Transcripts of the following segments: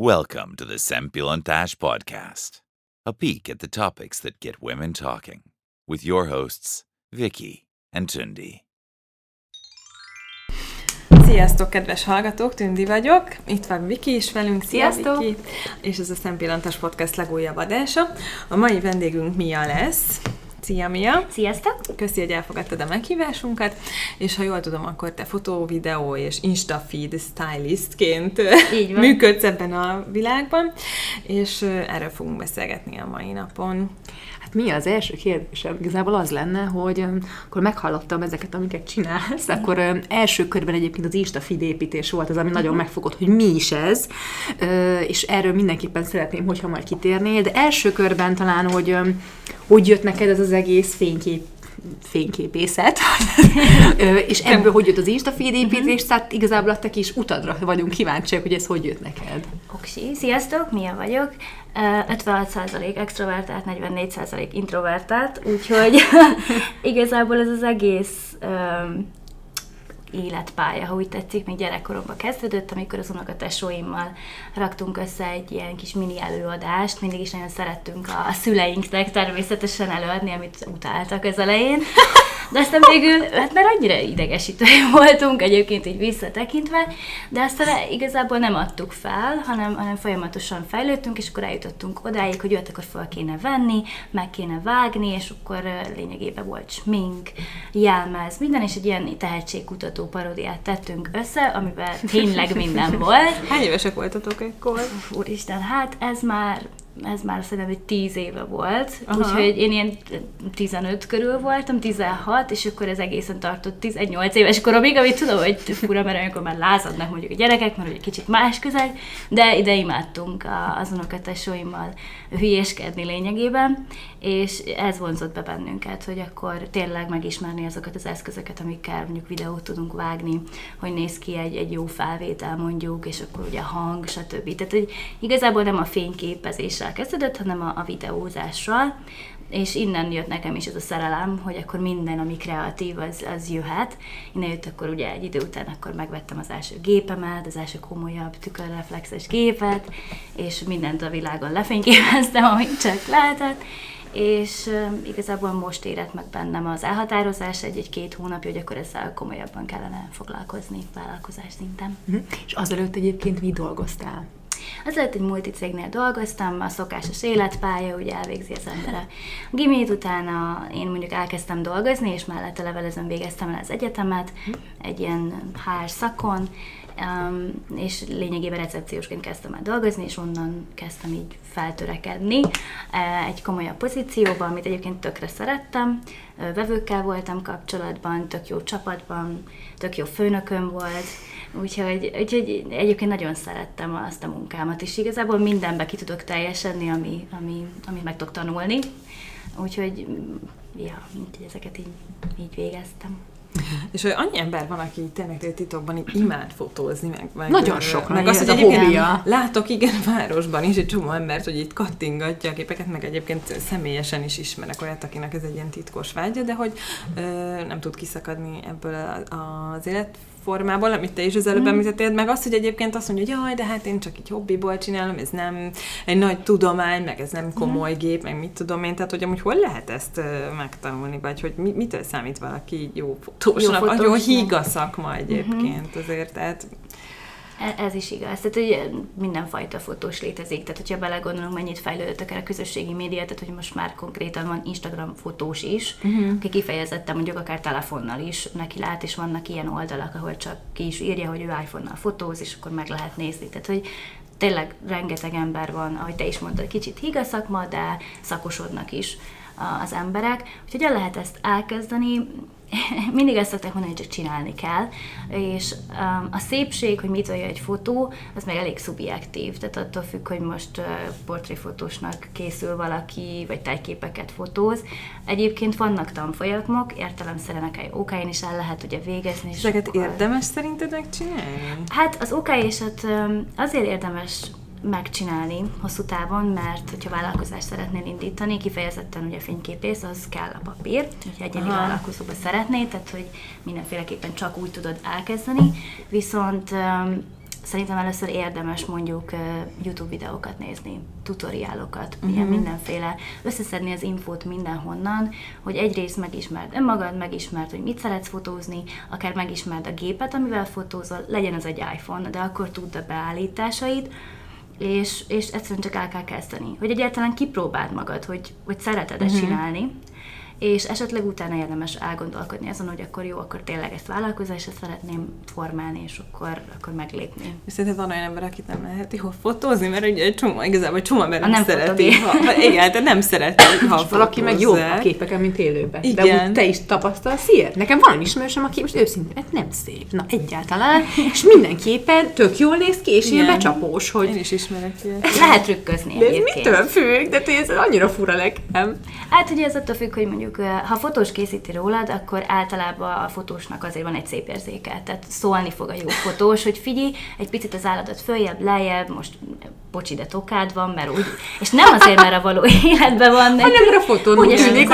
Welcome to the Sempilontash Podcast, a peek at the topics that get women talking, with your hosts, Vicky and Tundi. Sziasztok, kedves hallgatók, Tündi vagyok. Itt van Viki is velünk. Szia, Sziasztok! Viki! És ez a Szempillantás Podcast legújabb adása. A mai vendégünk Mia lesz. Szia, Mia! Sziasztok! Köszi, hogy elfogadtad a meghívásunkat, és ha jól tudom, akkor te fotó, videó és Instafeed stylistként Így van. működsz ebben a világban, és erről fogunk beszélgetni a mai napon. Hát mi az első kérdésem? Igazából az lenne, hogy um, akkor meghallottam ezeket, amiket csinálsz, akkor um, első körben egyébként az Insta feed építés volt az, ami nagyon megfogott, hogy mi is ez, és erről mindenképpen szeretném, hogyha majd kitérnél, de első körben talán, hogy um, hogy jött neked ez az egész fénykép fényképészet, és ebből hogy jött az Insta feed építés, tehát igazából a te kis utadra vagyunk kíváncsiak, hogy ez hogy jött neked. Oksi, sziasztok, Mia vagyok. Ö, 56% extrovertált, 44% introvertált, úgyhogy igazából ez az egész um, életpálya, ha úgy tetszik, még gyerekkoromban kezdődött, amikor az unokatesóimmal raktunk össze egy ilyen kis mini előadást, mindig is nagyon szerettünk a szüleinknek természetesen előadni, amit utáltak az elején, de aztán végül, hát mert annyira idegesítően voltunk egyébként így visszatekintve, de aztán igazából nem adtuk fel, hanem, hanem folyamatosan fejlődtünk, és akkor eljutottunk odáig, hogy őt akkor fel kéne venni, meg kéne vágni, és akkor lényegében volt smink, jelmez, minden, és egy ilyen tehetségkutató paródiát tettünk össze, amiben tényleg minden volt. Hány évesek voltatok ekkor? Úristen, hát ez már ez már szerintem egy tíz éve volt, Aha. úgyhogy én ilyen 15 körül voltam, 16, és akkor ez egészen tartott 18 éves koromig, amit tudom, hogy fura, mert olyankor már lázadnak mondjuk a gyerekek, mert ugye kicsit más közeg, de ide imádtunk a, az unokatesóimmal hülyéskedni lényegében, és ez vonzott be bennünket, hogy akkor tényleg megismerni azokat az eszközöket, amikkel mondjuk videót tudunk vágni, hogy néz ki egy, egy jó felvétel mondjuk, és akkor ugye hang, stb. Tehát, hogy igazából nem a fényképezéssel kezdődött, hanem a, a videózással, és innen jött nekem is ez a szerelem, hogy akkor minden, ami kreatív, az, az jöhet. Innen jött akkor ugye egy idő után, akkor megvettem az első gépemet, az első komolyabb tükörreflexes gépet, és mindent a világon lefényképeztem, amit csak lehetett, és igazából most érett meg bennem az elhatározás egy-egy-két hónapja, hogy akkor ezzel komolyabban kellene foglalkozni vállalkozás szinten. Mhm. És azelőtt egyébként mi dolgoztál? Azért egy multicégnél dolgoztam, a szokásos életpálya, ugye elvégzi az ember a gimét, utána én mondjuk elkezdtem dolgozni, és mellette levelezőn végeztem el az egyetemet, egy ilyen HR szakon, és lényegében recepciósként kezdtem el dolgozni, és onnan kezdtem így feltörekedni eh, egy komolyabb pozícióba, amit egyébként tökre szerettem, Ö, vevőkkel voltam kapcsolatban, tök jó csapatban, tök jó főnököm volt, Úgyhogy, úgyhogy egyébként nagyon szerettem azt a munkámat, és igazából mindenbe ki tudok teljesedni, ami, ami, amit meg tudok tanulni. Úgyhogy, ja, ezeket így, így végeztem. És hogy annyi ember van, aki tényleg titokban így imád fotózni, meg, meg Nagyon sok, meg azt, hogy a hobbija. látok, igen, városban is egy csomó embert, hogy itt kattingatja a képeket, meg egyébként személyesen is ismerek olyat, akinek ez egy ilyen titkos vágya, de hogy ö, nem tud kiszakadni ebből az életformából, amit te is az előbb említettél, meg az, hogy egyébként azt mondja, hogy jaj, de hát én csak így hobbiból csinálom, ez nem egy nagy tudomány, meg ez nem komoly gép, meg mit tudom én, tehát hogy amúgy hol lehet ezt megtanulni, vagy hogy mi, mitől számít valaki jó fotósnak, Jó nagyon fotósnak. híg a szakma egyébként azért, tehát Ez is igaz. Tehát, hogy mindenfajta fotós létezik. Tehát, hogyha belegondolunk, mennyit fejlődött akár a közösségi média, tehát, hogy most már konkrétan van Instagram fotós is, uh-huh. aki kifejezetten mondjuk akár telefonnal is neki lát, és vannak ilyen oldalak, ahol csak ki is írja, hogy ő iPhone-nal fotóz, és akkor meg lehet nézni. Tehát, hogy tényleg rengeteg ember van, ahogy te is mondtad, kicsit híg a szakma, de szakosodnak is az emberek. Úgyhogy el lehet ezt elkezdeni, mindig ezt szokták mondani, hogy csak csinálni kell, és um, a szépség, hogy mit olyan egy fotó, az meg elég szubjektív, tehát attól függ, hogy most uh, portréfotósnak készül valaki, vagy tájképeket fotóz. Egyébként vannak tanfolyamok, értelemszerűen OK-n is el lehet ugye végezni. és ezeket akkor- érdemes szerinted megcsinálni? Hát az OK eset öm, azért érdemes megcsinálni hosszú távon, mert hogyha vállalkozást szeretnél indítani, kifejezetten ugye fényképész, az kell a papír, hogyha egyéni Aha. vállalkozóba szeretnél, tehát hogy mindenféleképpen csak úgy tudod elkezdeni, viszont öm, szerintem először érdemes mondjuk uh, YouTube videókat nézni, tutoriálokat, uh-huh. ilyen mindenféle, összeszedni az infót mindenhonnan, hogy egyrészt megismerd önmagad, megismerd, hogy mit szeretsz fotózni, akár megismerd a gépet, amivel fotózol, legyen az egy iPhone, de akkor tudd a beállításait, és, és egyszerűen csak el kell kezdeni. Hogy egyáltalán kipróbáld magad, hogy, hogy szereted-e uh-huh. csinálni, és esetleg utána érdemes elgondolkodni azon, hogy akkor jó, akkor tényleg ezt vállalkozásra szeretném formálni, és akkor, akkor meglépni. Viszont van olyan ember, akit nem lehet jó fotózni, mert ugye egy csomó, igazából egy csomó ember nem, nem szereti. Ha, igen, te nem szereti, ha és valaki meg jobb a képeken, mint élőben. Igen. De úgy te is tapasztalsz ilyet? Nekem van ismerősöm, aki most őszintén hát nem szép, na egyáltalán, és mindenképpen tök jól néz ki, és igen. ilyen becsapós, hogy... Én is ismerek ilyet. Lehet trükközni De ez mitől függ? De ez annyira fura nekem. Hát ugye ez attól függ, hogy mondjuk mondjuk, ha fotós készíti rólad, akkor általában a fotósnak azért van egy szép érzéke. Tehát szólni fog a jó fotós, hogy figyelj, egy picit az állatot följebb, lejjebb, most bocsi, de tokád van, mert úgy, és nem azért, mert a való életben van, hanem a fotón úgy tűnik,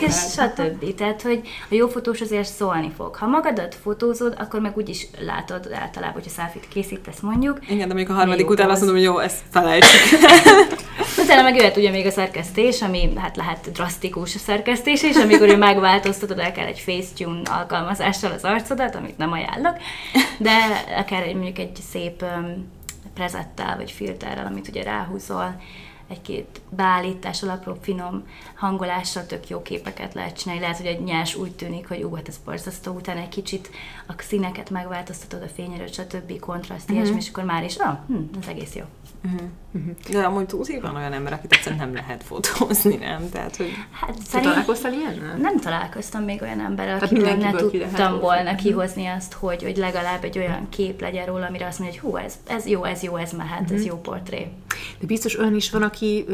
és stb. Tehát, hogy a jó fotós azért szólni fog. Ha magadat fotózod, akkor meg úgy is látod általában, hogyha selfie készítesz mondjuk. Igen, de mondjuk a harmadik után azt mondom, hogy jó, ezt felejtsük. Utána meg jöhet ugye még a szerkesztés, ami hát lehet drasztikus szerkesztés is, amikor ő megváltoztatod akár egy Facetune alkalmazással az arcodat, amit nem ajánlok, de akár egy, mondjuk egy szép prezettel vagy filterrel, amit ugye ráhúzol, egy-két beállítással, apró finom hangolással tök jó képeket lehet csinálni. Lehet, hogy egy nyers úgy tűnik, hogy ú, hát ez borzasztó, utána egy kicsit a színeket megváltoztatod, a fényerőt, stb. kontraszt, mm-hmm. ilyesmi, és akkor már is, ah, hm, ez egész jó. Uh-huh. De amúgy túl van olyan ember, akit egyszerűen nem lehet fotózni, nem? Tehát, hogy... Hát, szerint... találkoztál ilyen? Nem találkoztam még olyan emberrel, akitől ne tudtam volna uh-huh. kihozni azt, hogy, hogy legalább egy olyan kép legyen róla, amire azt mondja, hogy hú, ez, ez jó, ez jó, ez mehet, uh-huh. ez jó portré. De biztos olyan is van, aki,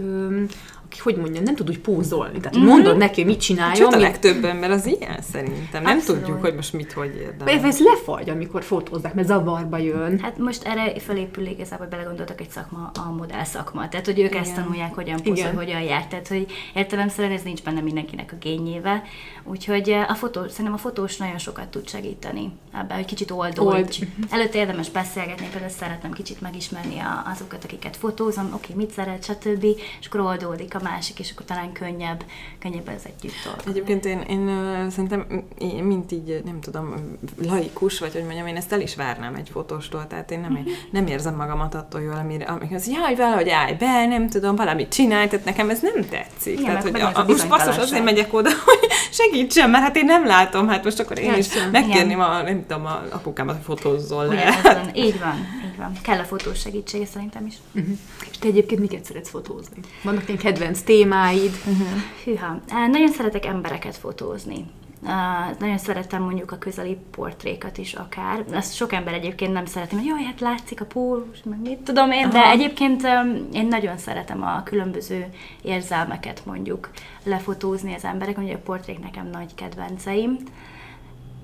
hogy mondjam, nem tud úgy pózolni. Tehát mm-hmm. mondod neki, mit csináljon. Csak a legtöbb ember az ilyen szerintem. Nem Abszolút. tudjuk, hogy most mit, hogy érdemes. Ez lefagy, amikor fotózzák, mert zavarba jön. Hát most erre felépül igazából, hogy belegondoltak egy szakma, a modell szakma. Tehát, hogy ők Igen. ezt tanulják, hogyan pózol, hogyan jár. Tehát, hogy értelemszerűen ez nincs benne mindenkinek a gényével. Úgyhogy a fotó, szerintem a fotós nagyon sokat tud segíteni ebben, hogy kicsit oldódj. Old. Előtte érdemes beszélgetni, például szeretném kicsit megismerni azokat, akiket fotózom, oké, okay, mit szeret, stb. És akkor oldódik a másik, és akkor talán könnyebb, könnyebb ez együtt dolgozni. Egyébként én, én szerintem, én, mint így, nem tudom, laikus, vagy hogy mondjam, én ezt el is várnám egy fotóstól, tehát én nem, mm-hmm. nem érzem magamat attól jól, amire, amikor az, jaj, valahogy állj be, nem tudom, valamit csinálj, tehát nekem ez nem tetszik. Igen, tehát, hogy a, a, most basszus azért megyek oda, hogy segítsen, mert hát én nem látom, hát most akkor én is megkérném a, nem tudom, a apukámat, hogy fotózzon le. Ugyan, így van, van. Kell a fotós segítsége szerintem is. Uh-huh. És te egyébként miket szeretsz fotózni? Vannak ilyen kedvenc témáid? Uh-huh. Hűha. Nagyon szeretek embereket fotózni. Uh, nagyon szeretem mondjuk a közeli portrékat is akár. Ezt sok ember egyébként nem szereti, hogy jaj, hát látszik a pólus, meg mit tudom én, de egyébként um, én nagyon szeretem a különböző érzelmeket mondjuk lefotózni az emberek, ugye a portrék nekem nagy kedvenceim.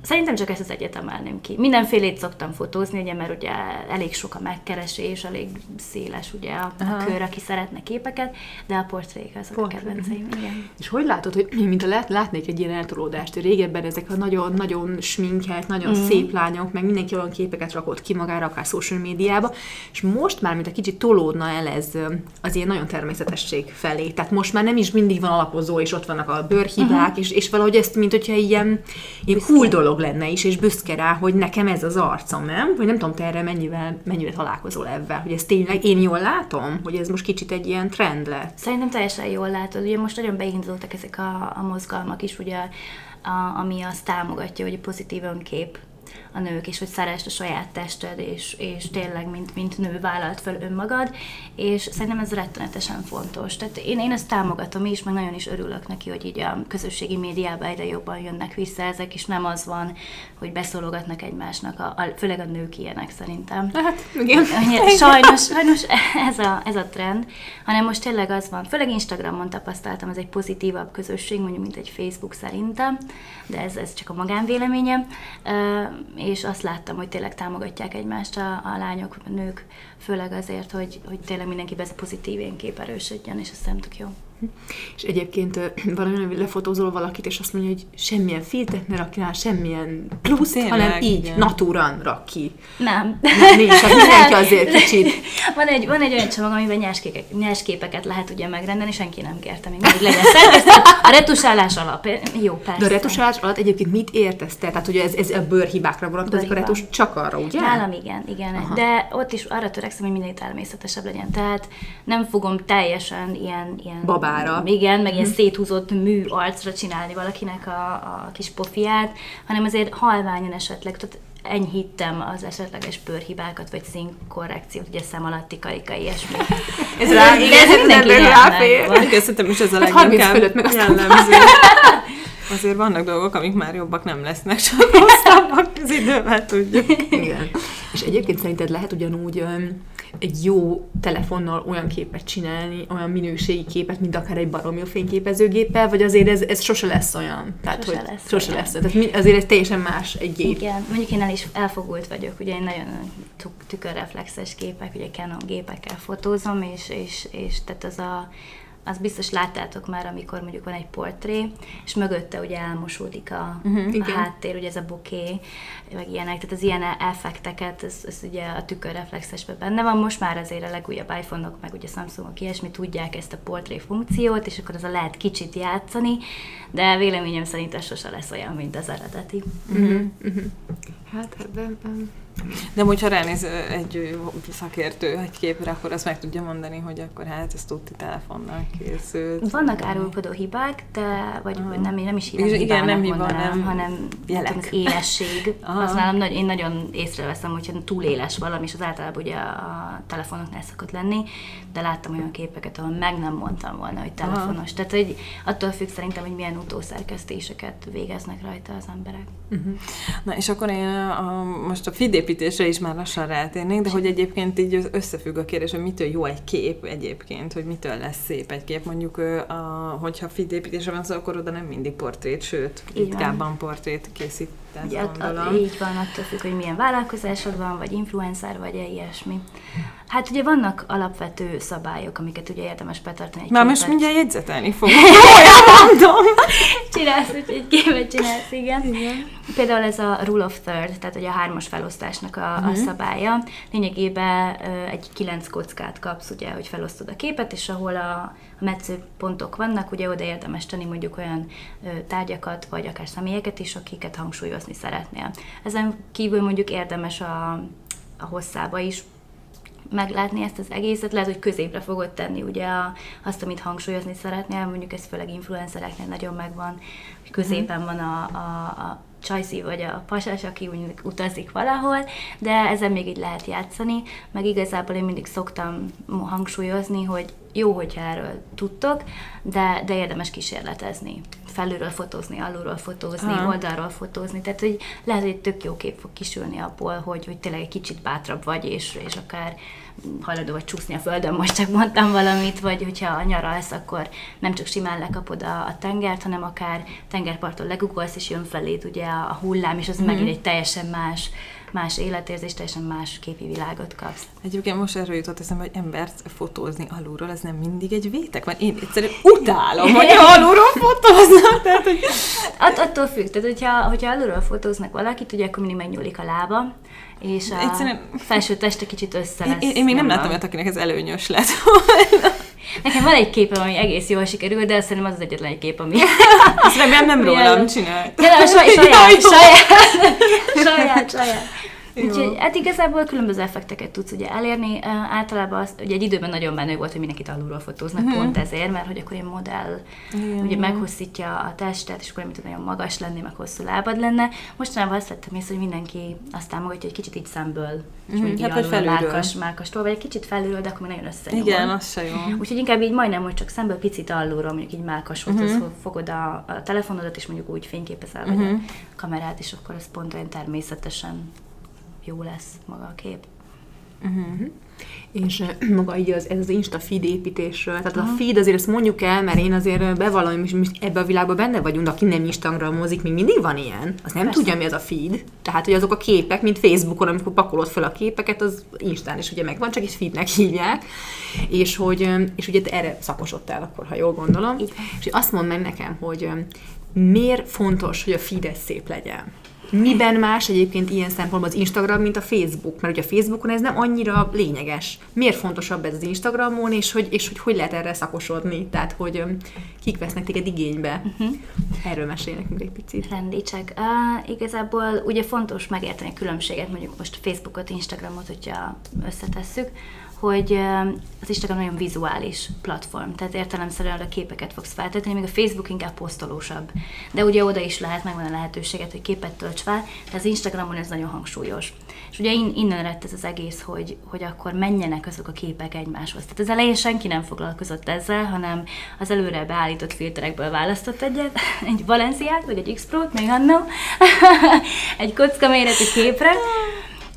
Szerintem csak ezt az egyet emelném ki. Mindenfélét szoktam fotózni, ugye, mert ugye elég sok a megkeresés, elég széles ugye a, a kör, aki szeretne képeket, de a portrék azok Port. a kedvenceim, igen. És hogy látod, hogy mint a lát, látnék egy ilyen eltolódást, régebben ezek a nagyon-nagyon sminkelt, nagyon mm. szép lányok, meg mindenki olyan képeket rakott ki magára, akár social médiába, és most már, mint a kicsit tolódna el ez az ilyen nagyon természetesség felé. Tehát most már nem is mindig van alapozó, és ott vannak a bőrhibák, uh-huh. és, és valahogy ezt, mint hogyha ilyen, ilyen cool dolog dolog lenne is, és büszke rá, hogy nekem ez az arcom, nem? Vagy nem tudom, te erre mennyivel, mennyivel találkozol ebben, hogy ez tényleg én jól látom, hogy ez most kicsit egy ilyen trend lett. Szerintem teljesen jól látod. Ugye most nagyon beindultak ezek a, a mozgalmak is, ugye, a, ami azt támogatja, hogy a pozitív önkép a nők, és hogy szeresd a saját tested, és, és tényleg, mint, mint nő vállalt fel önmagad, és szerintem ez rettenetesen fontos. Tehát én, én ezt támogatom is, meg nagyon is örülök neki, hogy így a közösségi médiában egyre jobban jönnek vissza ezek, és nem az van, hogy beszólogatnak egymásnak, a, a, főleg a nők ilyenek szerintem. Hát, igen. Sajnos, sajnos ez a, ez a trend, hanem most tényleg az van, főleg Instagramon tapasztaltam, ez egy pozitívabb közösség, mondjuk, mint egy Facebook szerintem, de ez, ez csak a magánvéleményem, és azt láttam, hogy tényleg támogatják egymást a, a lányok, a nők, főleg azért, hogy, hogy tényleg mindenki ez pozitív én kép erősödjön, és azt nem tök jó. És egyébként van olyan, hogy lefotózol valakit, és azt mondja, hogy semmilyen filtert ne rakjál, semmilyen pluszt, Tényleg, hanem így, igen. natúran rak ki. Nem. Nem, nincs, hát mindenki azért kicsit. Van egy, van egy olyan csomag, amiben nyersképek, nyersképeket lehet ugye megrendelni, senki nem kérte még, hogy legyen. A retusálás alap. Jó, persze. De a retusálás alatt egyébként mit értesz te? Tehát, hogy ez, ez a bőrhibákra vonatkozik, a retus csak arra, ugye? Nálam igen, igen. Aha. De ott is arra törekszem, hogy minél természetesebb legyen. Tehát nem fogom teljesen ilyen... ilyen Babára. Igen, meg ilyen széthúzott mű arcra csinálni valakinek a, a kis pofiát, hanem azért halványan esetleg, tehát enyhítem az esetleges bőrhibákat, vagy színkorrekciót, ugye szem alatti karika, ilyesmi. Ez rá, ez igen, ez mindenki ráfér. szerintem is ez a Hát 30 leginkább fölött meg jellemző. Azért vannak dolgok, amik már jobbak nem lesznek, csak rosszabbak az idővel tudjuk. Igen. És egyébként szerinted lehet ugyanúgy egy jó telefonnal olyan képet csinálni, olyan minőségi képet, mint akár egy baromi fényképezőgéppel, vagy azért ez, ez sose lesz olyan? Tehát, Sose hogy lesz sose olyan. lesz. Tehát mi, azért ez teljesen más egy gép. Igen, mondjuk én el is elfogult vagyok, ugye én nagyon tük- tükörreflexes képek, ugye Canon gépekkel fotózom, és, és, és tehát az a az biztos láttátok már, amikor mondjuk van egy portré, és mögötte ugye elmosódik a, uh-huh, a igen. háttér, ugye ez a boké, meg ilyenek, tehát az ilyen effekteket, ez, ez ugye a tükörreflexesben benne van, most már azért a legújabb iPhone-ok, meg ugye Samsungok ilyesmi tudják ezt a portré funkciót, és akkor az a lehet kicsit játszani, de véleményem szerint ez sose lesz olyan, mint az eredeti. Hát ebben... De hogyha ránéz egy szakértő egy képre, akkor azt meg tudja mondani, hogy akkor hát ez tudti telefonnal készült. Vannak árulkodó hibák, de vagy Aha. nem, nem is hibák, Igen, nem hiba, mondanám, nem hanem jelek. az élesség. Aha. az nálam nagy, én nagyon észreveszem, hogyha túl éles valami, és az általában ugye a telefonoknál szokott lenni, de láttam olyan képeket, ahol meg nem mondtam volna, hogy telefonos. Tehát hogy attól függ szerintem, hogy milyen utószerkesztéseket végeznek rajta az emberek. Na és akkor én a, most a feedépítésre is már lassan rátérnék, de hogy egyébként így összefügg a kérdés, hogy mitől jó egy kép egyébként, hogy mitől lesz szép egy kép. Mondjuk, a, hogyha feedépítésre van szó, akkor oda nem mindig portrét, sőt, ritkábban portrét készítesz, Ugye, gondolom. att- így van, attól függ, hogy milyen vállalkozásod van, vagy influencer, vagy ilyesmi. Hát ugye vannak alapvető szabályok, amiket ugye érdemes betartani egy Már most képet. mindjárt jegyzetelni fogok. Mondom. Csinálsz, hogy egy képet csinálsz, igen. igen. Például ez a rule of third, tehát hogy a hármas felosztásnak a, a szabálya. Lényegében egy kilenc kockát kapsz, ugye, hogy felosztod a képet, és ahol a, a metsző pontok vannak, ugye oda érdemes tenni mondjuk olyan tárgyakat, vagy akár személyeket is, akiket hangsúlyozni szeretnél. Ezen kívül mondjuk érdemes a, a hosszába is meglátni ezt az egészet, lehet, hogy középre fogod tenni ugye a, azt, amit hangsúlyozni szeretnél, mondjuk ez főleg influencereknél nagyon megvan, hogy középen van a, a, a csajszi vagy a pasás, aki úgy utazik valahol, de ezen még így lehet játszani, meg igazából én mindig szoktam hangsúlyozni, hogy jó, hogyha erről tudtok, de, de érdemes kísérletezni. Felülről fotózni, alulról fotózni, Aha. oldalról fotózni, tehát hogy lehet, hogy egy tök jó kép fog kisülni abból, hogy, hogy tényleg egy kicsit bátrabb vagy, és, és akár hajlandó vagy csúszni a földön, most csak mondtam valamit, vagy hogyha nyaralsz, akkor nem csak simán lekapod a, a tengert, hanem akár tengerparton legugolsz, és jön feléd ugye a, a hullám, és az mm-hmm. megint egy teljesen más, más életérzés, teljesen más képi világot kapsz. Egyébként most erről jutott eszembe, hogy embert fotózni alulról, ez nem mindig egy vétek, mert én egyszerűen utálom, hogy alulról fotóznak. Tehát, hogy Att, attól függ, tehát hogyha, hogyha alulról fotóznak valakit, ugye akkor mindig megnyúlik a lába, és a Egyszerűen- felső teste kicsit össze én, lesz. én, én még nem láttam olyat, akinek ez előnyös lett. Nekem van egy képem, ami egész jól sikerül, de szerintem az az egyetlen egy kép, ami... Azt remélem nem rólam csinált. De a saj, saját, jó. saját, saját, saját. Úgyhogy hát igazából különböző effekteket tudsz ugye elérni. Általában az, ugye egy időben nagyon menő volt, hogy mindenkit alulról fotóznak, uh-huh. pont ezért, mert hogy akkor egy modell Igen, ugye meghosszítja a testet, és akkor nem tud nagyon magas lenni, meg hosszú lábad lenne. Mostanában azt vettem észre, hogy mindenki azt támogatja, hogy kicsit így szemből, és mondjuk hát alulról, felülről. mákas, mákastól, vagy egy kicsit felülről, de akkor még nagyon összenyomom. Igen, az se jó. Úgyhogy inkább így majdnem, hogy csak szemből picit alulról, mondjuk így Mhm. uh-huh. fogod a, a telefonodat, és mondjuk úgy fényképezel, vagy Mhm. uh-huh. a kamerát, és akkor ez pont olyan természetesen jó lesz maga a kép. Uh-huh. És eh, maga így az, ez az Insta feed építésről, tehát a feed azért ezt mondjuk el, mert én azért bevallom, és mi ebbe a világban benne vagyunk, de aki nem Instagramozik, még mindig van ilyen. Az nem tudja, mi az a feed. Tehát, hogy azok a képek, mint Facebookon, amikor pakolod fel a képeket, az Instán is ugye megvan, csak itt feednek hívják. És hogy, eh, és ugye te erre szakosodtál akkor, ha jól gondolom. És azt mondd meg nekem, hogy eh, miért fontos, hogy a feed szép legyen? Miben más egyébként ilyen szempontból az Instagram, mint a Facebook? Mert ugye a Facebookon ez nem annyira lényeges. Miért fontosabb ez az Instagramon, és hogy, és hogy, hogy lehet erre szakosodni? Tehát, hogy kik vesznek téged igénybe? Uh-huh. Erről mesél nekünk egy picit. Rendítsek. Uh, igazából ugye fontos megérteni a különbséget, mondjuk most Facebookot, Instagramot, hogyha összetesszük hogy az Instagram nagyon vizuális platform, tehát értelemszerűen a képeket fogsz feltenni, még a Facebook inkább posztolósabb. De ugye oda is lehet, megvan a lehetőséget, hogy képet tölts fel, de az Instagramon ez nagyon hangsúlyos. És ugye innen lett ez az egész, hogy, hogy akkor menjenek azok a képek egymáshoz. Tehát az elején senki nem foglalkozott ezzel, hanem az előre beállított filterekből választott egyet, egy Valenciát, vagy egy X-Pro-t, még annó, egy kocka méretű képre,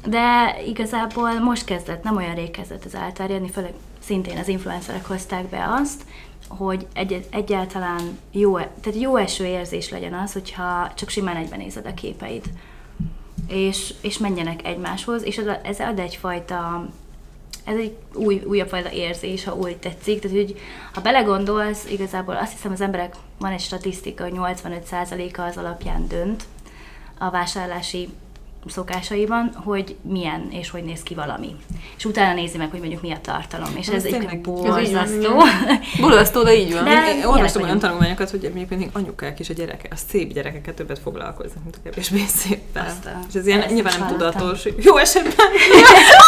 de igazából most kezdett, nem olyan rég kezdett ez elterjedni, főleg szintén az influencerek hozták be azt, hogy egy, egyáltalán jó, tehát jó eső érzés legyen az, hogyha csak simán egyben nézed a képeid. És, és menjenek egymáshoz, és ez, ez ad egyfajta ez egy új, újabb fajta érzés, ha úgy tetszik. Tehát, hogy ha belegondolsz, igazából azt hiszem az emberek, van egy statisztika, hogy 85%-a az alapján dönt a vásárlási szokásaiban, hogy milyen és hogy néz ki valami. És utána nézi meg, hogy mondjuk mi a tartalom. És ez, ez egy borzasztó. Borzasztó, de így van. De én olvastam olyan tanulmányokat, hogy egyébként anyukák és a gyerekek, a szép gyerekeket többet foglalkoznak, mint a kevésbé szépen. És ez ilyen nyilván nem tudatos. Jó esetben.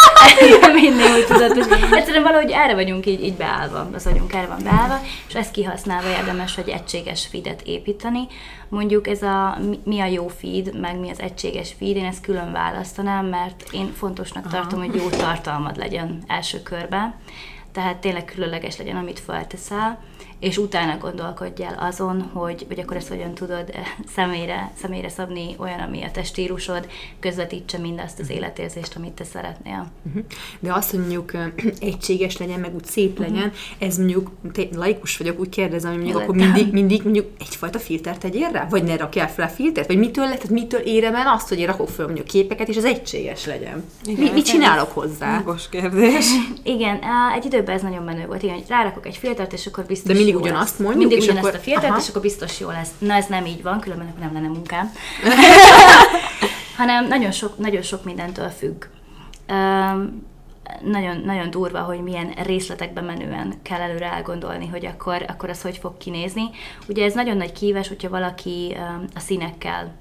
Minden úgy tudatos. Egyszerűen valahogy erre vagyunk így, így beállva, az agyunk erre van beállva, és ezt kihasználva érdemes, hogy egységes feedet építeni, mondjuk ez a mi a jó feed, meg mi az egységes feed, én ezt külön választanám, mert én fontosnak Aha. tartom, hogy jó tartalmad legyen első körben, tehát tényleg különleges legyen, amit felteszel, és utána gondolkodj el azon, hogy, hogy akkor ezt hogyan tudod eh, személyre, személyre szabni olyan, ami a teststílusod, közvetítse mindazt az életérzést, amit te szeretnél. Mhm. De azt, hogy mondjuk eh, egységes legyen, meg úgy szép mhm. legyen, uh-huh. ez mondjuk, te, laikus vagyok, úgy kérdezem, hogy mondjuk akkor mindig, mindig mondjuk egyfajta filtert tegyél rá? Vagy ne rakjál fel a filtert? Vagy mitől lehet, mitől érem el azt, hogy én rakok fel mondjuk képeket, és az egységes legyen? Igen, Mi, mit csinálok hozzá? Magos kérdés. Igen, egy időben ez nagyon menő volt, igen, hogy rárakok egy filtert, és akkor biztos De mindig ugyanazt mondjuk, Mindig és akkor... a filtert, és akkor biztos jó lesz. Na, ez nem így van, különben nem lenne munkám. Hanem nagyon sok, nagyon sok mindentől függ. Um, nagyon, nagyon durva, hogy milyen részletekben menően kell előre elgondolni, hogy akkor, akkor az hogy fog kinézni. Ugye ez nagyon nagy kívás, hogyha valaki um, a színekkel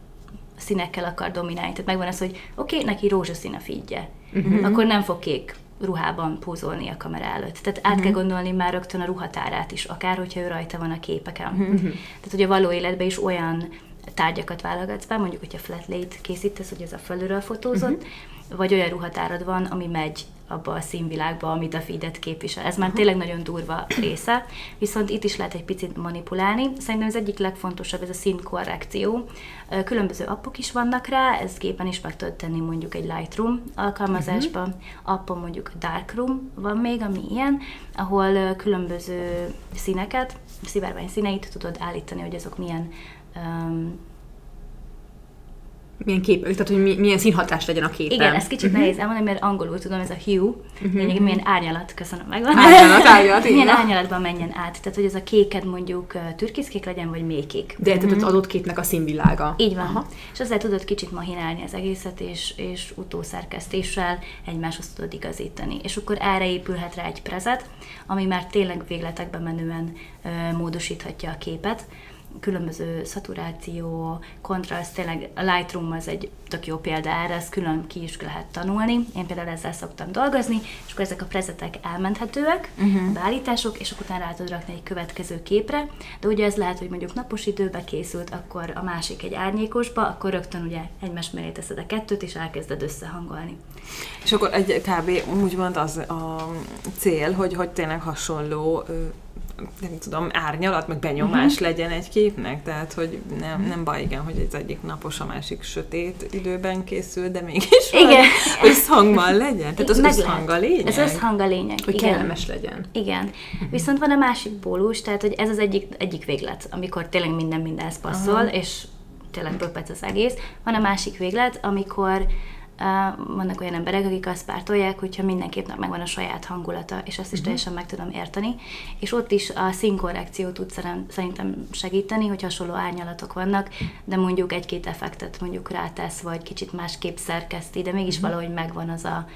a színekkel akar dominálni. Tehát megvan az, hogy oké, okay, neki rózsaszín a feedje, uh-huh. akkor nem fog kék ruhában pózolni a kamera előtt. Tehát át uh-huh. kell gondolni már rögtön a ruhatárát is, akár hogyha ő rajta van a képeken. Uh-huh. Tehát ugye a való életben is olyan tárgyakat válogatsz be, mondjuk, hogyha flat late készítesz, hogy ez a fölülről fotózott, uh-huh. vagy olyan ruhatárad van, ami megy abba a színvilágba, amit a feedet képvisel. Ez már tényleg nagyon durva része, viszont itt is lehet egy picit manipulálni. Szerintem az egyik legfontosabb ez a színkorrekció. Különböző appok is vannak rá, ez gépen is meg tudod tenni mondjuk egy Lightroom alkalmazásban, uh-huh. appon mondjuk Darkroom van még, ami ilyen, ahol különböző színeket, szivárvány színeit tudod állítani, hogy azok milyen um, milyen kép, tehát hogy milyen színhatás legyen a képen. Igen, ez kicsit uh-huh. nehéz elmondani, mert angolul tudom, ez a hue, uh-huh. lényegében milyen árnyalat, köszönöm meg. Árnyalat, árnyalat, Milyen árnyalatban menjen át, tehát hogy ez a kéked mondjuk türkiszkék legyen, vagy mélykék. De uh-huh. tehát az adott képnek a színvilága. Így van. Aha. És ezzel tudod kicsit mahinálni az egészet, és, és utószerkesztéssel egymáshoz tudod igazítani. És akkor erre épülhet rá egy prezet, ami már tényleg végletekben menően ö, módosíthatja a képet különböző szaturáció, kontraszt, tényleg a Lightroom az egy tök jó példa erre, ezt külön ki is lehet tanulni. Én például ezzel szoktam dolgozni, és akkor ezek a prezetek elmenthetőek, uh-huh. beállítások, és akkor utána rá tudod rakni egy következő képre, de ugye ez lehet, hogy mondjuk napos időbe készült, akkor a másik egy árnyékosba, akkor rögtön ugye egymás mellé teszed a kettőt, és elkezded összehangolni. És akkor egy kb. úgy van az a cél, hogy, hogy tényleg hasonló nem tudom, árnyalat, meg benyomás Mhm. legyen egy képnek, tehát hogy nem, nem baj, igen, hogy az egyik napos, a másik sötét időben készül, de mégis Igen. összhangban legyen. Tehát az Meg összhang a lényeg. Ez összhang a lényeg. Hogy igen. kellemes legyen. Igen. Viszont van a másik pólus, tehát hogy ez az egyik, egyik véglet, amikor tényleg minden mindenhez passzol, Aha. és tényleg pöpec az egész. Van a másik véglet, amikor vannak olyan emberek, akik azt pártolják, hogyha mindenképp megvan a saját hangulata, és azt is teljesen meg tudom érteni. És ott is a színkorrekció tud szerintem segíteni, hogy hasonló árnyalatok vannak, de mondjuk egy-két effektet mondjuk rátesz, vagy kicsit másképp szerkeszti, de mégis valahogy megvan az a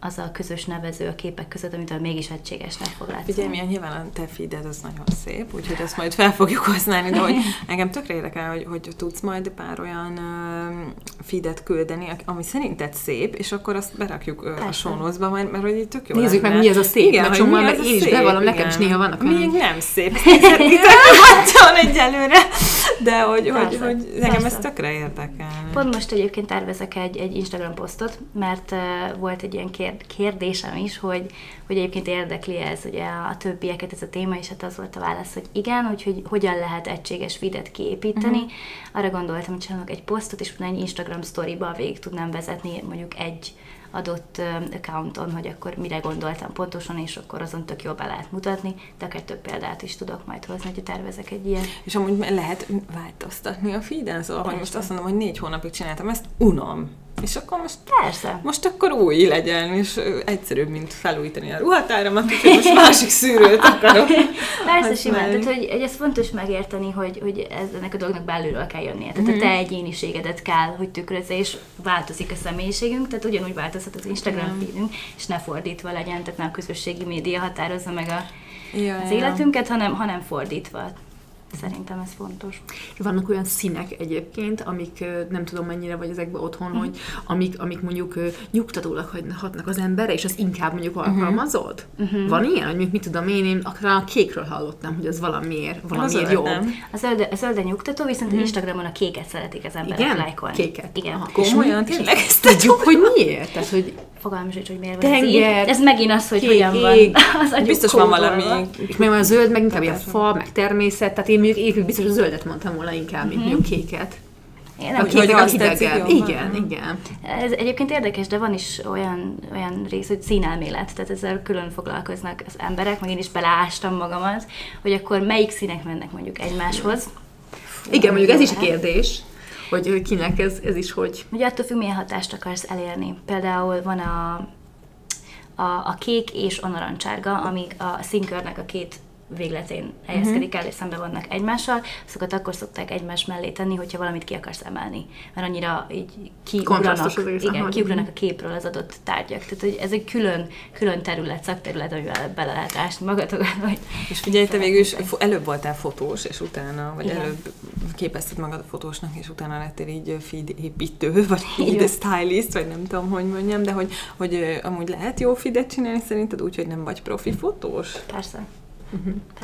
az a közös nevező a képek között, amitől mégis egységesnek fog látszani. Figyelj, milyen nyilván a te feeded az nagyon szép, úgyhogy ezt majd fel fogjuk használni, de hogy engem tökre érdekel, hogy, hogy tudsz majd pár olyan uh, feedet küldeni, ami szerinted szép, és akkor azt berakjuk uh, a notes-ba, majd, mert hogy így tök jó Nézzük meg, lenne. mi az a szép, igen, mert csomóan, mert a én is bevallom, nekem is néha vannak Még nem szép. Szerintem egyelőre, de hogy, hogy, Persze, hogy engem ez persze. tökre érdekel. Pont most egyébként tervezek egy, egy Instagram posztot, mert uh, volt egy ilyen kér, kérdésem is, hogy, hogy egyébként érdekli ez ugye a többieket ez a téma, és hát az volt a válasz, hogy igen, úgyhogy hogyan lehet egységes videót kiépíteni. Uh-huh. Arra gondoltam, hogy csinálok egy posztot, és utána egy Instagram storyba végig tudnám vezetni mondjuk egy adott accounton, hogy akkor mire gondoltam pontosan, és akkor azon tök jól be lehet mutatni, de akár több példát is tudok majd hozni, hogyha tervezek egy ilyen. És amúgy lehet változtatni a feeden, szóval, hogy most azt mondom, hogy négy hónapig csináltam ezt, unom. És akkor most Persze. most akkor új legyen, és egyszerűbb, mint felújítani a ruhatáramat, úgyhogy most másik szűrőt akarok. Persze, simán. használni. Tehát, hogy, hogy ez fontos megérteni, hogy, hogy ez, ennek a dolognak belülről kell jönnie. Tehát Mhm. a te egyéniségedet kell, hogy tükrözze, és változik a személyiségünk, tehát ugyanúgy változhat az Instagram feedünk, és ne fordítva legyen, tehát nem a közösségi média határozza meg a, Ja, az ja. életünket, hanem, hanem fordítva. Szerintem ez fontos. Vannak olyan színek egyébként, amik nem tudom mennyire vagy ezekben otthon, hogy amik, amik mondjuk nyugtatólag hatnak az emberre, és az inkább mondjuk alkalmazod? Van ilyen, hogy mondjuk mit tudom én, én akár a kékről hallottam, hogy az valamiért, valamiért zöld jobb. nem. A zöld, a zöld nyugtató, viszont Instagramon a kéket szeretik az emberek Igen? lájkolni. Kéket. Igen. Aha. Komolyan, tényleg? Ezt tudjuk, hogy miért? Tehát, hogy Fogalmam sincs, hogy miért van ez így. Ez megint az, hogy kék, hogyan van ég. az Biztos van valami és meg a zöld, meg inkább ilyen fa, meg természet, tehát én mondjuk én biztos a zöldet mondtam volna inkább, mint mondjuk kéket. Én A nem kék a azt tetszik hidegebb. Igen, igen. Ez egyébként érdekes, de van is olyan, olyan rész, hogy színelmélet, tehát ezzel külön foglalkoznak az emberek, meg én is beleástam magamat, hogy akkor melyik színek mennek mondjuk egymáshoz. Igen, mondjuk ez is a kérdés, hogy, hogy kinek ez, ez is hogy. Ugye attól függ, milyen hatást akarsz elérni. Például van a, a, a kék és a narancsárga, ami a színkörnek a két végletén helyezkedik el, és szembe vannak egymással, azokat akkor szokták egymás mellé tenni, hogyha valamit ki akarsz emelni. Mert annyira így kiugranak, igen, kiugranak a képről az adott tárgyak. Tehát, hogy ez egy külön, külön terület, szakterület, amivel bele lehet ásni magatokat, hogy És figyelj, te végül is előbb voltál fotós, és utána, vagy Igen. előbb képezted magad a fotósnak, és utána lettél így feed építő, vagy feed stylist, vagy nem tudom, hogy mondjam, de hogy, hogy amúgy lehet jó feedet csinálni szerinted úgy, hogy nem vagy profi fotós? persze.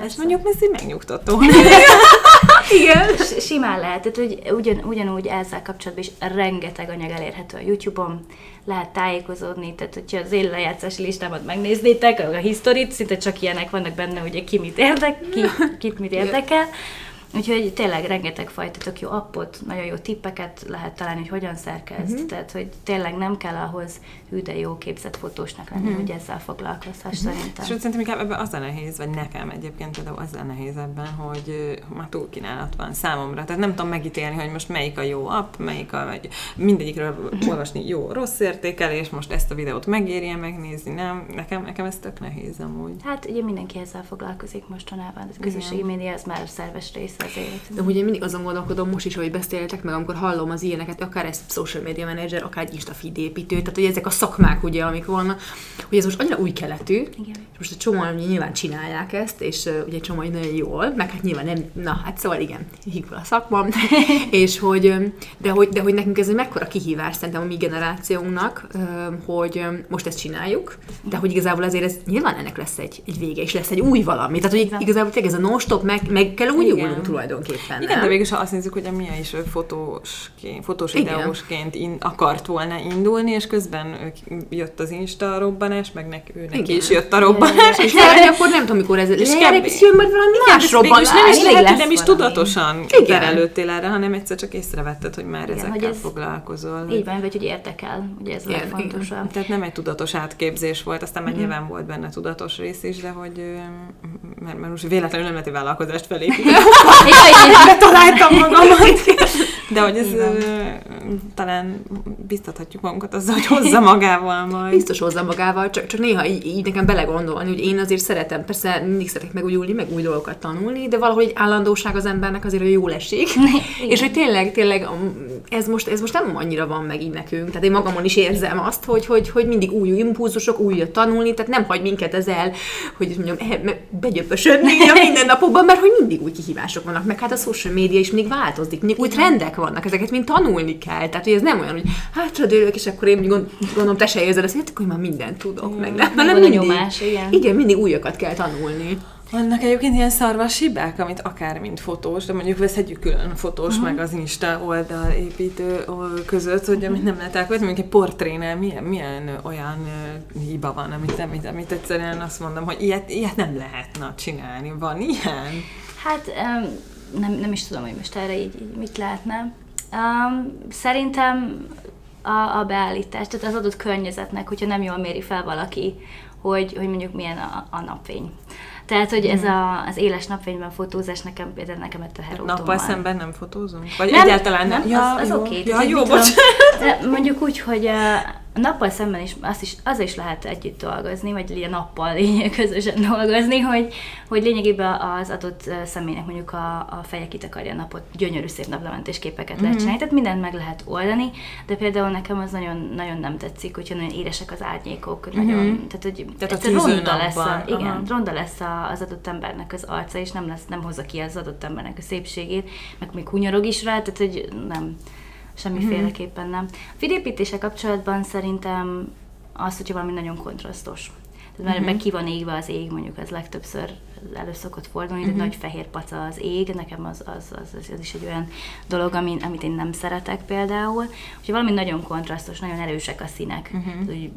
Ez mondjuk messzi megnyugtató. Igen. Simán lehet, tehát hogy ugyan, ugyanúgy ezzel kapcsolatban is rengeteg anyag elérhető a YouTube-on, lehet tájékozódni, tehát hogyha az én lejátszási listámat megnéznétek, a historit, szinte csak ilyenek vannak benne, ugye ki mit érdek, ki, kit mit érdekel, Úgyhogy tényleg rengeteg fajta tök jó appot, nagyon jó tippeket lehet találni, hogy hogyan szerkeszt. Uh-huh. Tehát, hogy tényleg nem kell ahhoz hű, de jó képzett fotósnak lenni, uh-huh. hogy ezzel foglalkozhass uh-huh. szerintem. És szerintem inkább ebben az a nehéz, vagy nekem egyébként például az a nehéz ebben, hogy ö, már túl kínálat van számomra. Tehát nem tudom megítélni, hogy most melyik a jó app, melyik a, vagy mindegyikről olvasni jó, rossz értékelés, most ezt a videót megérje megnézni, nem? Nekem, nekem ez tök nehéz amúgy. Hát ugye mindenki ezzel foglalkozik mostanában, a közösségi média az már szerves része az életünk. De ugye mindig azon gondolkodom most is, hogy beszéltek meg, amikor hallom az ilyeneket, akár ez social media manager, akár egy Insta feed építő, tehát hogy ezek a szakmák ugye, amik vannak, hogy ez most annyira új keletű, Igen. és most egy csomóan nyilván csinálják ezt, és uh, ugye egy csomó nagyon jól, meg hát nyilván nem, na hát szóval igen, hívva a szakma, és hogy, de hogy, de hogy nekünk ez egy mekkora kihívás szerintem a mi generációnknak, hogy most ezt csináljuk, de hogy igazából azért ez nyilván ennek lesz egy, egy vége, és lesz egy új valami. Tehát, hogy igazából tényleg ez a non-stop, meg, meg kell újulnunk. Igen. tulajdonképpen. Igen, nem? de végülis ha azt nézzük, hogy a Mia is fotósként, fotós Igen. videósként in, akart volna indulni, és közben jött az Insta robbanás, meg neki, ő neki Igen. is jött a robbanás. És hogy akkor nem tudom, mikor ez... És és jön majd valami más és robbanás. nem is lehet, hogy nem is tudatosan Igen. terelődtél erre, hanem egyszer csak észrevetted, hogy már Igen, ezekkel ez- foglalkozol. Így van, vagy hogy érdekel, ugye ez a Igen, legfontosabb. Tehát nem egy tudatos átképzés volt, aztán már nyilván volt benne tudatos rész is, de hogy mert, mert most véletlenül nem vállalkozást felépíteni. találtam magamat. De hogy ez talán biztathatjuk magunkat azzal, hogy hozza magával majd. Biztos hozza magával, csak, csak néha így, így nekem belegondolni, hogy én azért szeretem, persze mindig szeretek megújulni, meg új dolgokat tanulni, de valahogy egy állandóság az embernek azért hogy jól esik. és hogy tényleg, tényleg um, ez most, ez most nem annyira van meg így nekünk. Tehát én magamon is érzem azt, hogy, hogy, hogy mindig új impulzusok, újat tanulni, tehát nem hagy minket ez el, hogy mondjam, eh, begyöpösödni a mindennapokban, mert hogy mindig új kihívások vannak, meg hát a social média is mindig változik, mindig új trendek vannak, ezeket mind tanulni kell. Tehát, hogy ez nem olyan, hogy hátra dőlök, és akkor én gond, gondolom, te se érzed ezt, hogy hát már mindent tudok, meg nem, hanem mindig, nyomás, igen. igen, mindig újakat kell tanulni. Vannak egyébként ilyen szarvas hibák, amit akár mint fotós, de mondjuk veszhetjük külön fotós uh-huh. meg az Insta oldal építő között, hogy amit nem lehet elkövetni, mondjuk egy portrénál milyen, milyen olyan hiba van, amit, amit, amit egyszerűen azt mondom, hogy ilyet, ilyet nem lehetne csinálni. Van ilyen? Hát em, nem, nem is tudom, hogy most erre így, így mit lehetne. Um, szerintem a, a beállítás, tehát az adott környezetnek, hogyha nem jól méri fel valaki, hogy, hogy mondjuk milyen a, a napfény. Tehát, hogy ez a, az éles napfényben fotózás nekem például nekem ettől heróton Nappal van. szemben nem fotózunk? Vagy Nem, egyáltalán nem? nem az, az jó. oké. Ja, tehát, jó, mit tudom, bocs. de mondjuk úgy, hogy a nappal szemben is, azt is, az is lehet együtt dolgozni, vagy így a nappal lényeg közösen dolgozni, hogy, hogy lényegében az adott személynek mondjuk a, a feje kitakarja a napot, gyönyörű szép naplementés képeket Mhm. lehet csinálni, tehát mindent meg lehet oldani, de például nekem az nagyon, nagyon nem tetszik, hogyha nagyon éresek az árnyékok, nagyon, tehát hogy Tehát a ronda tűzőnapban, lesz, a, igen, aha. ronda lesz a, az adott embernek az arca, és nem, lesz, nem hozza ki az adott embernek a szépségét, meg még hunyorog is rá, tehát hogy nem, semmiféleképpen nem. A videépítése kapcsolatban szerintem az, hogyha valami nagyon kontrasztos. Tehát mert meg ki van égve az ég, mondjuk ez legtöbbször elő szokott fordulni, de nagy fehér paca az ég, nekem az, az, az, az, az is egy olyan dolog, ami, amit én nem szeretek például. Hogyha valami nagyon kontrasztos, nagyon erősek a színek, uh-huh. hogy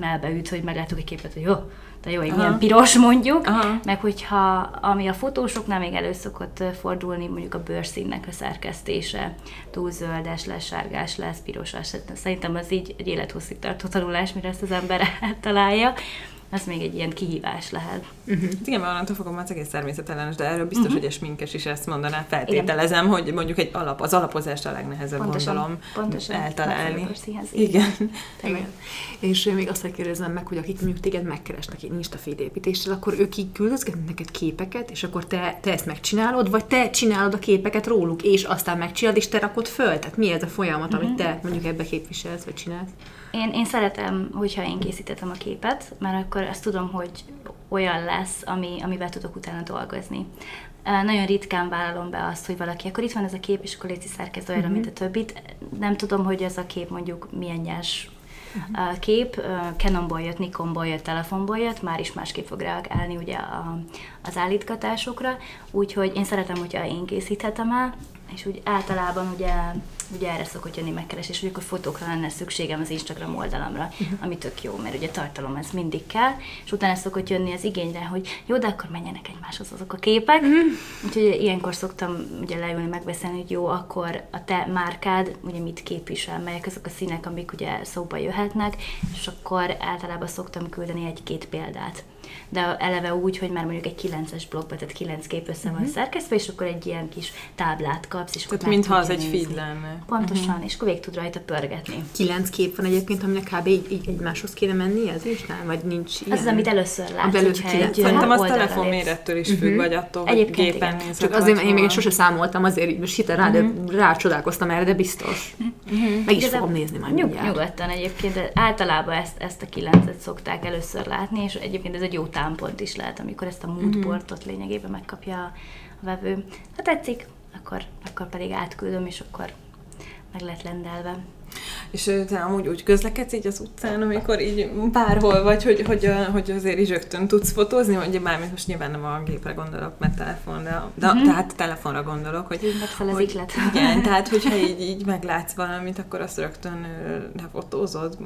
melbeüt, hogy meglátok egy képet, hogy jó, de jó, egy milyen piros mondjuk, Aha. meg hogyha ami a fotósoknál még elő szokott ö, fordulni, mondjuk a bőrszínnek a szerkesztése, túl zöldes lesz, sárgás lesz, pirosas, lesz. szerintem az így egy élethosszig tartó tanulás, mire ezt az ember eltalálja, az még egy ilyen kihívás lehet. Hát Igen, mert onnantól fogom, az egész természetellenes, de erről biztos, hogy egy sminkes is ezt mondaná. Feltételezem, hogy mondjuk egy alap, az alapozást a legnehezebb Pontosan, gondolom pontosan. eltalálni. Színhez. Igen. Igen. És még azt hogy kérdezem meg, hogy akik mondjuk téged megkeresnek egy Insta feed építéssel, akkor ők így küldözgetnek neked képeket, és akkor te, te ezt megcsinálod, vagy te csinálod a képeket róluk, és aztán megcsinálod, és te rakod föl? Tehát mi ez a folyamat, amit te mondjuk ebbe képviselsz, vagy csinálsz? Én, én szeretem, hogyha én készítettem a képet, mert akkor azt tudom, hogy olyan lesz, ami, amivel tudok utána dolgozni. Nagyon ritkán vállalom be azt, hogy valaki, akkor itt van ez a kép, és akkor légy szerkezd olyanra, mint a többit. Nem tudom, hogy ez a kép mondjuk milyen nyers uh kép, Canonból jött, Nikonból jött, telefonból jött, már is másképp fog reagálni ugye a, az állítgatásokra, úgyhogy én szeretem, hogyha én készíthetem el, és úgy általában ugye, ugye erre szokott jönni megkeresés, hogy akkor fotókra lenne szükségem az Instagram oldalamra, ami tök jó, mert ugye tartalom ez mindig kell, és utána szokott jönni az igényre, hogy jó, de akkor menjenek egymáshoz azok a képek. Úgyhogy ilyenkor szoktam ugye leülni, megbeszélni, hogy jó, akkor a te márkád ugye mit képvisel, melyek azok a színek, amik ugye szóba jöhetnek, és akkor általában szoktam küldeni egy-két példát de eleve úgy, hogy már mondjuk egy 9-es blogba, tehát 9 kép össze van szerkesztve, és akkor egy ilyen kis táblát kapsz, és Tehát mintha az egy feed lenne. Pontosan, és akkor végig tud rajta pörgetni. Kilenc kép van egyébként, aminek kb. így, így egymáshoz kéne menni az Instán, vagy nincs ilyen? Az az, amit először látsz, kilenc. egy Szerintem az telefon lépsz. mérettől is függ, vagy attól, hogy Egyébként gépen nézed. Csak azért, én még sose számoltam, azért most hitel rá, de rá csodálkoztam erre, de biztos. Meg is fogom nézni majd. Nyugodtan egyébként, de általában ezt, ezt a kilencet szokták először látni, és egyébként ez egy jó támpont is lehet, amikor ezt a moodboardot lényegében megkapja a vevő. Ha tetszik, akkor, akkor pedig átküldöm, és akkor meg lett lendelve. És te amúgy úgy közlekedsz így az utcán, amikor így bárhol vagy, hogy, hogy, hogy azért is rögtön tudsz fotózni, hogy bármit most nyilván nem a gépre gondolok, mert telefon, de, Mhm. uh-huh. tehát telefonra gondolok, hogy Megfel az hogy- iklet. Igen, tehát hogyha így, így meglátsz valamit, akkor azt rögtön lefotózod.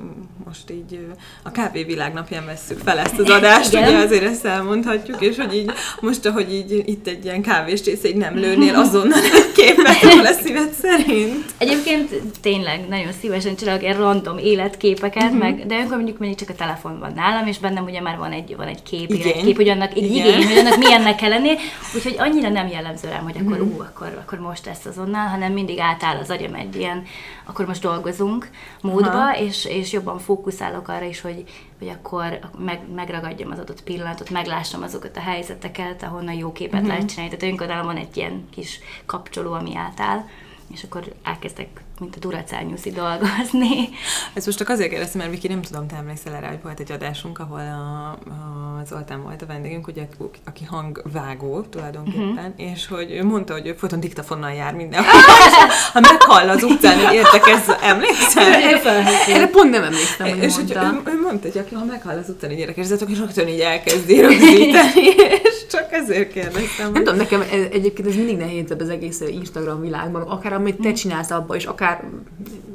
Most így a kávé világnapján vesszük fel ezt az adást, Igen. ugye azért ezt elmondhatjuk, és hogy így most, ahogy így itt egy ilyen kávéstész, így nem lőnél azonnal egy képet róla szíved szerint. Egyébként tényleg nagyon szívesen csinálok ilyen random életképeket, uh-huh. meg, de olyankor mondjuk mindig csak a telefon van nálam, és bennem ugye már van egy, van egy kép, Igény. életkép, hogy annak egy igény, hogy annak milyennek kell lenni, úgyhogy annyira nem jellemző rám, hogy akkor Mhm. ú, akkor, akkor most ezt azonnal, hanem mindig átáll az agyam egy ilyen, akkor most dolgozunk módba, Aha. és, és jobban fókuszálok arra is, hogy, hogy akkor meg, megragadjam az adott pillanatot, meglássam azokat a helyzeteket, ahonnan jó képet uh-huh. lehet csinálni. Tehát olyankor nálam van egy ilyen kis kapcsoló, ami átáll, és akkor elkezdek, mint a duracárnyuszi dolgozni. Ezt most csak azért kérdeztem, mert Viki, nem tudom, te emlékszel erre, hogy volt egy adásunk, ahol a, a Zoltán volt a vendégünk, ugye, aki hangvágó tulajdonképpen, uh-huh. és hogy ő mondta, hogy ő folyton diktafonnal jár mindenhol. ha meghall az utcán, hogy értekezz, emlékszel? Erre pont nem emlékszem, hogy és hogy ő, ő, mondta, hogy aki ha meghall az utcán, hogy érdekezzetek, és rögtön így elkezdi rögzíteni, és csak ezért kérdeztem. Nem tudom, nekem ez, egyébként ez mindig nehéz ebben az egész Instagram világban, akár amit te csinálsz abba, és akár,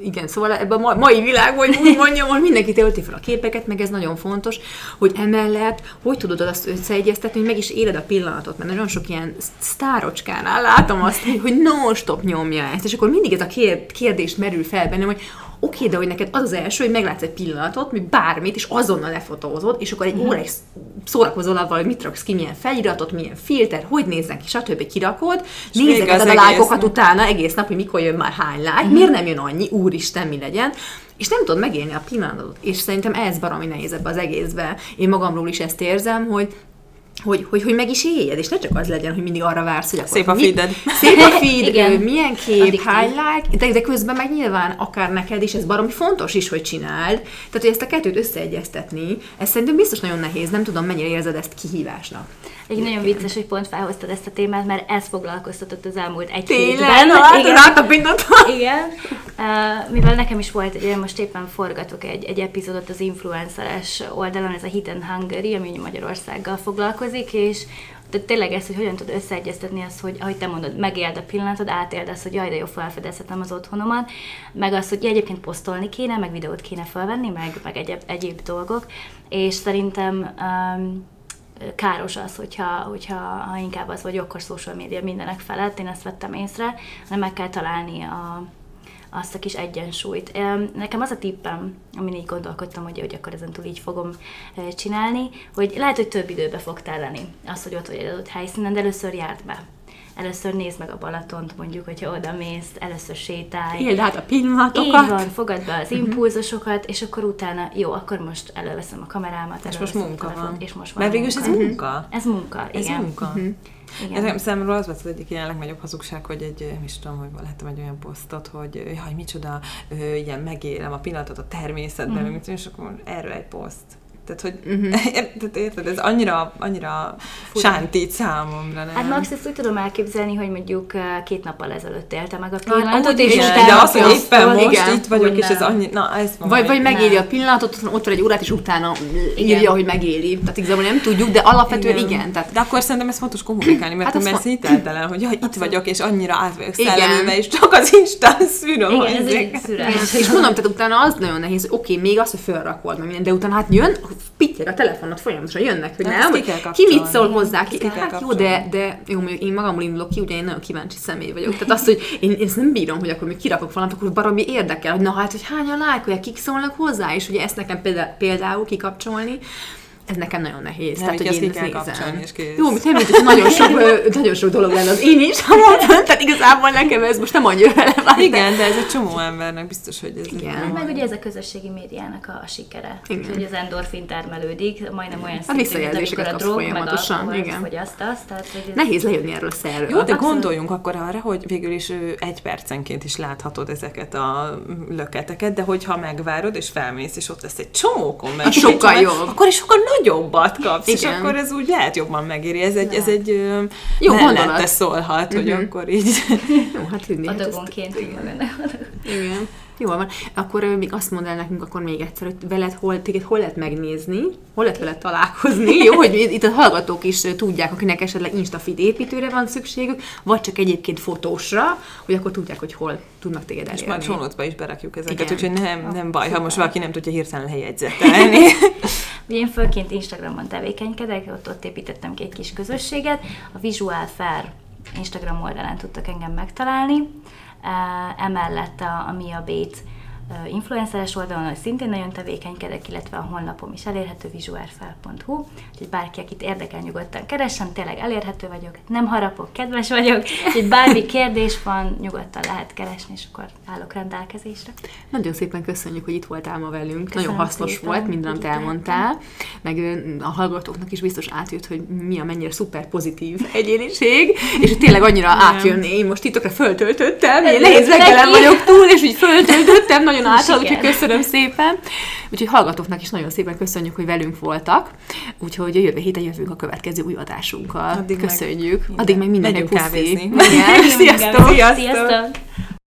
igen, szóval ebben a ma- mai világban, hogy úgy mondjam, hogy mindenki tölti fel a képeket, meg ez nagyon fontos, hogy emellett, hogy tudod azt összeegyeztetni, hogy meg is éled a pillanatot, mert nagyon sok ilyen sztárocskánál látom azt, hogy- non-stop nyomja ezt, és akkor mindig ez a kér- kérdés merül fel bennem, hogy oké, de hogy neked az az első, hogy meglátsz egy pillanatot, mi bármit, és azonnal lefotózod, és akkor egy Mhm. óráig szórakozol avval, hogy mit raksz ki, milyen feliratot, milyen filter, hogy néznek ki, stb. kirakod, az a lájkokat utána egész nap, hogy mikor jön már hány lájk, Mhm. miért nem jön annyi, úristen, mi legyen, és nem tudod megélni a pillanatot. És szerintem ez baromi nehéz ebbe az egészbe. Én magamról is ezt érzem, hogy hogy, hogy, hogy meg is éljed, és ne csak az legyen, hogy mindig arra vársz, hogy akkor Szép a feeded. Szép a feed, Igen. milyen kép, Addiktív. hány like, de, de közben meg nyilván akár neked is, ez baromi fontos is, hogy csináld. Tehát, hogy ezt a kettőt összeegyeztetni, ez szerintem biztos nagyon nehéz, nem tudom, mennyire érzed ezt kihívásnak. Egy nagyon vicces, hogy pont felhoztad ezt a témát, mert ez foglalkoztatott az elmúlt egy Tényleg? hétben. Hát, Igen. rátapintottam. Igen, uh, mivel nekem is volt olyan, most éppen forgatok egy, egy epizódot az influenceres oldalon, ez a and Hungary, ami Magyarországgal foglalkozik, és de tényleg ez, hogy hogyan tudod összeegyeztetni azt, hogy ahogy te mondod, megéld a pillanatod, átéld azt, hogy jaj, de jó, felfedezhetem az otthonomat, meg azt, hogy egyébként posztolni kéne, meg videót kéne felvenni, meg, meg egyéb, egyéb dolgok, és szerintem um, káros az, hogyha, hogyha ha inkább az vagy akkor social media mindenek felett, én ezt vettem észre, hanem meg kell találni a, azt a kis egyensúlyt. Em, Nekem az a tippem, amin így gondolkodtam, hogy, hogy akkor ezen túl így fogom csinálni, hogy lehet, hogy több időbe fog telleni az, hogy ott vagy egy adott helyszínen, de először járt be. Először nézd meg a Balatont, mondjuk, hogyha oda mész, először sétálj. Éld át a pillanatokat. Így van, fogad be az impulzusokat, és akkor utána, jó, akkor most előveszem a kamerámat, És most munka telefont, van. És most van Mert végül is ez munka. Ez munka, Ez igen. munka. igen. Ez nekem számomra az volt az egyik ilyen legnagyobb hazugság, hogy egy, nem is tudom, hogy láttam egy olyan posztot, hogy jaj, micsoda, ilyen megélem a pillanatot a természetben, mm. és akkor erről egy poszt. Tehát, hogy Mhm. érted, érted, ez annyira, annyira sántít számomra, nem? Hát Max, ezt úgy tudom elképzelni, hogy mondjuk két nappal ezelőtt élte meg a pillanatot, és igen, utána de az, hogy azt éppen most igen, itt vagyok, és ez annyi, na, ez van. Vagy, vagy megéli nem. a pillanatot, ott van egy órát, és utána Igen. írja, hogy megéli. Tehát igazából nem tudjuk, de alapvetően igen. igen tehát De akkor szerintem ez fontos kommunikálni, mert Hát az mert hitteltelen, hogy jaj, itt vagyok, és annyira át vagyok Igen. szellemülve, és csak az Instán szűröm Igen, ez egy. És mondom, tehát utána az nagyon nehéz, oké, még azt, hogy minden, de utána hát jön, pittyeg a telefonot folyamatosan jönnek, hogy Hát nem, ki ki mit szól hozzá, ki, ki hát jó, de, de jó, mondjuk én magamról indulok ki, ugye én nagyon kíváncsi személy vagyok. Tehát azt, hogy én, én ezt nem bírom, hogy akkor még kirakok valamit, akkor baromi érdekel, hogy na hát, hogy hányan lájkolják, kik szólnak hozzá, és ugye ezt nekem például kikapcsolni, ez nekem nagyon nehéz. Nem, tehát, hogy én ki ezt kell nézem. kapcsolni, és kész. Jó, mint nem, mint hogy nagyon sok, nagyon sok dolog lenne az én is, ha mondtam, tehát igazából nekem ez most nem annyira releváns. Igen, de ez egy csomó embernek biztos, hogy ez Igen. Hát meg ugye ez a közösségi médiának a, a sikere. Igen. Hogy az endorfin termelődik, majdnem olyan visszajelzéseket amikor a drog, meg folyamatosan, alkohol, igen. vagy azt, azt, tehát hogy ez Nehéz lejönni erről a szerről. Jó, de Abszolút. gondoljunk akkor arra, hogy végül is ő, egy percenként is láthatod ezeket a löketeket, de hogyha megvárod és felmész, és ott lesz egy csomó komment, sokkal jobb. Akkor is sokkal nagyobbat kapsz, és Igen. akkor ez úgy lehet jobban megéri. Ez egy, ez egy Jó mellette gondolat. szólhat, hogy Mhm. akkor így... Jó, hát hinni. Hát adagonként igen. Jól van. Akkor még azt mondd el nekünk akkor még egyszer, hogy veled hol, téged hol lehet megnézni, hol lehet veled találkozni, jó, hogy itt a hallgatók is tudják, akinek esetleg Instafeed építőre van szükségük, vagy csak egyébként fotósra, hogy akkor tudják, hogy hol tudnak téged És elérni. majd csonótba is berakjuk ezeket, Igen. úgyhogy nem, nem baj, ha most valaki nem tudja hirtelen helyegyzetelni. Ugye én főként Instagramon tevékenykedek, ott, ott építettem ki egy kis közösséget. A Visual Fair Instagram oldalán tudtak engem megtalálni. Emellett a, a Mia Bét eh, influenceres oldalon, ahol szintén nagyon tevékenykedek, illetve a honlapom is elérhető, visualfair.hu, úgyhogy bárki, akit érdekel, nyugodtan keressen, tényleg elérhető vagyok, nem harapok, kedves vagyok, úgyhogy bármi kérdés van, nyugodtan lehet keresni, és akkor állok rendelkezésre. Nagyon szépen köszönjük, hogy itt voltál ma velünk. Köszönöm Nagyon hasznos szépen, volt minden, amit hogy elmondtál. Meg a hallgatóknak is biztos átjött, hogy mi a mennyire szuper pozitív egyéniség, és hogy tényleg annyira átjönni. Én most titokra föltöltöttem, én nehéz reggelen vagyok túl, és úgy föltöltöttem, nagyon átad, úgyhogy Siker. köszönöm szépen. Úgyhogy hallgatóknak is nagyon szépen köszönjük, hogy velünk voltak. Úgyhogy a jövő héten jövünk a következő új adásunkkal. Addig meg Köszönjük. minden- Addig meg mindenki puszi. kávézni. Sziasztok! Sziasztok!